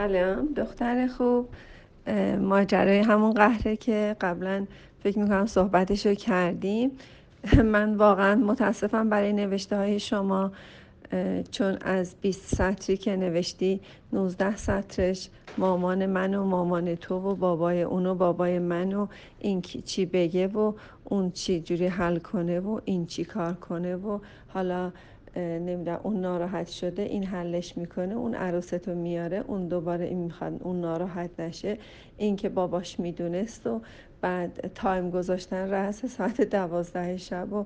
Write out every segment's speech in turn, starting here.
سلام دختر خوب. ماجرای همون قهره که قبلا فکر می‌کنم صحبتش رو کردیم. من واقعا متاسفم برای نوشته های شما چون از 20 سطری که نوشتی 19 سطرش مامان من و مامان تو و بابای اون و بابای من و این چی بگه و اون چی جوری حل کنه و این چی کار کنه و حالا نمی‌دونم اون ناراحت شده این حلش می‌کنه اون عروستو میاره اون دوباره این می‌خواد اون ناراحت نشه. این که باباش می‌دونست و بعد تایم گذاشتن رأس ساعت دوازده شب و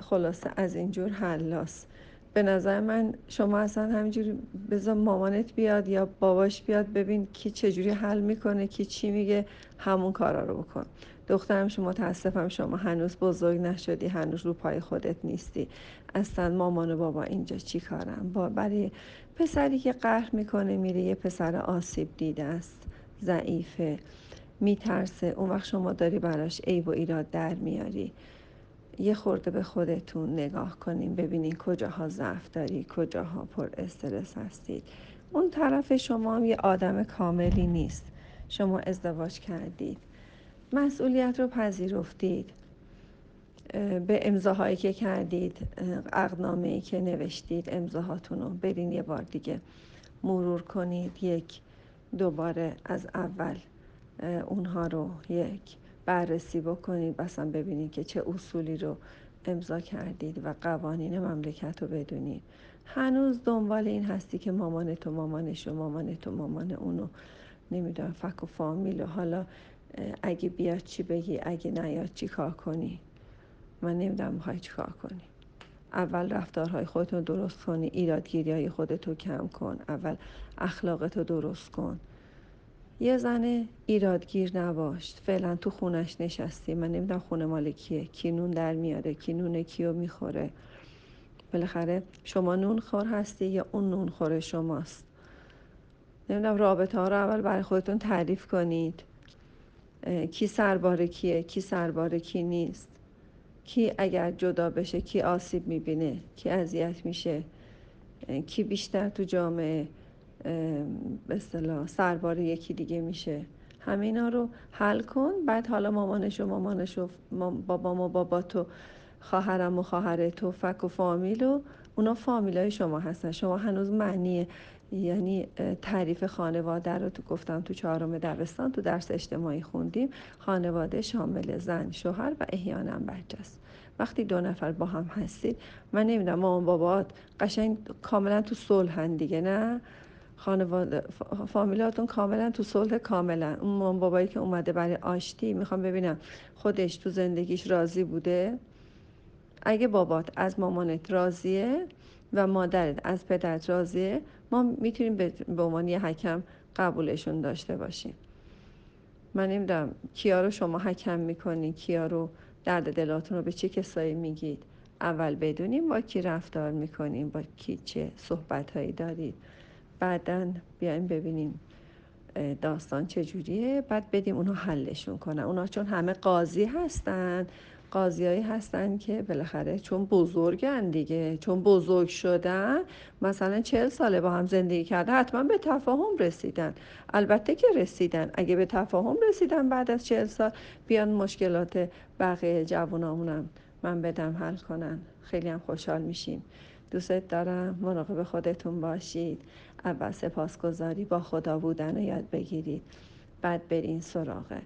خلاصه از اینجور حلاس. به نظر من شما اصلا همینجوری بذار مامانت بیاد یا باباش بیاد ببین کی چجوری حل می‌کنه کی چی میگه همون کارا رو بکن. دخترم شما متاسفم شما هنوز بزرگ نشدی هنوز رو پای خودت نیستی. اصلا مامان و بابا اینجا چی کارم با برای پسری که قهر می‌کنه میره یه پسر آسیب دیده است. ضعیفه. میترسه. اون وقت شما داری براش عیب و ایراد در میاری. یه خورده به خودتون نگاه کنیم ببینین کجاها ضعف داری کجاها پر استرس هستید. اون طرف شما یه آدم کاملی نیست. شما ازدواج کردید. مسئولیت رو پذیرفتید. به امضاهایی که کردید اقنامه که نوشتید امضاهاتون رو برین یه بار دیگه مرور کنید. یک دوباره از اول اونها رو یک بررسی بکنید مثلا ببینید که چه اصولی رو امضا کردید و قوانین مملکت رو بدونید. هنوز دنبال این هستی که مامان تو مامانش و مامان تو مامان اونو. نمی‌دونم فک و فامیل و حالا اگه بیاد چی بگی اگه نیاد چی کار کنی؟ من نمی‌دونم می‌خوای چی کار کنی؟ اول رفتارهای خودتو درست کنی ایرادگیری های خودتو کم کن اول اخلاقتو درست کن. یه زن ایرادگیر نباش فعلا تو خونش نشستی. من نمی‌دونم خونه مال کیه. کی نون در میاره. کی نون کیو می‌خوره. بالاخره شما نون خور هستی یا اون نون خوره شماست؟ نمی‌دونم رابطه ها رو اول برای خودتون تعریف کنید. کی سرباره کیه؟ کی سرباره کی نیست؟ کی اگر جدا بشه کی آسیب می‌بینه؟ کی اذیت میشه؟ کی بیشتر تو جامعه؟ به اصطلاح سربار یکی دیگه میشه. همه اینا رو حل کن بعد حالا مامانش و مامانش و بابام و بابا تو خواهرم و خواهر تو فک و فامیل و اونا فامیل های شما هستن. شما هنوز معنی یعنی تعریف خانواده رو تو گفتم تو چهارم دبستان تو درس اجتماعی خوندیم. خانواده شامل زن شوهر و احیانا بچه است. وقتی دو نفر با هم هستید من نمی‌دونم مامان بابات قشنگ کاملا تو صلحن دیگه نه؟ خانواده فامیلاتون کاملا تو صلح کاملا. اون مامان بابایی که اومده برای آشتی می‌خوام ببینم خودش تو زندگیش راضی بوده؟ اگه بابات از مامانت راضیه و مادرت از پدرت راضیه ما می‌تونیم به عنوان یه حکم قبولشون داشته باشیم. من نمی‌دونم کیا رو شما حکم می‌کنی کیا رو درد دلاتون رو به چه کسایی میگید؟ اول بدونیم با کی رفتار می‌کنیم با کی چه صحبت هایی دارید. بعدا بیایم ببینیم داستان چجوریه. بعد بدیم اونو حلشون کنن. اونا چون همه قاضی هستن. قاضیایی هستن که بالاخره چون بزرگن دیگه چون بزرگ شدن مثلا چهل ساله با هم زندگی کرده حتما به تفاهم رسیدن. البته که رسیدن. اگه به تفاهم رسیدن بعد از چهل سال بیان مشکلات بقیه جوانامونم من بدم حل کنن. خیلی هم خوشحال میشیم. دوست دارم مراقب خودتون باشید. اول سپاسگزاری با خدا بودن رو یاد بگیرید. بعد برین سراغه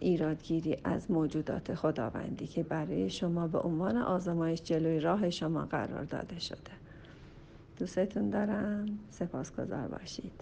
ایرادگیری از موجودات خداوندی که برای شما به عنوان آزمایش جلوی راه شما قرار داده شده. دوستتون دارم. سپاسگزار باشید.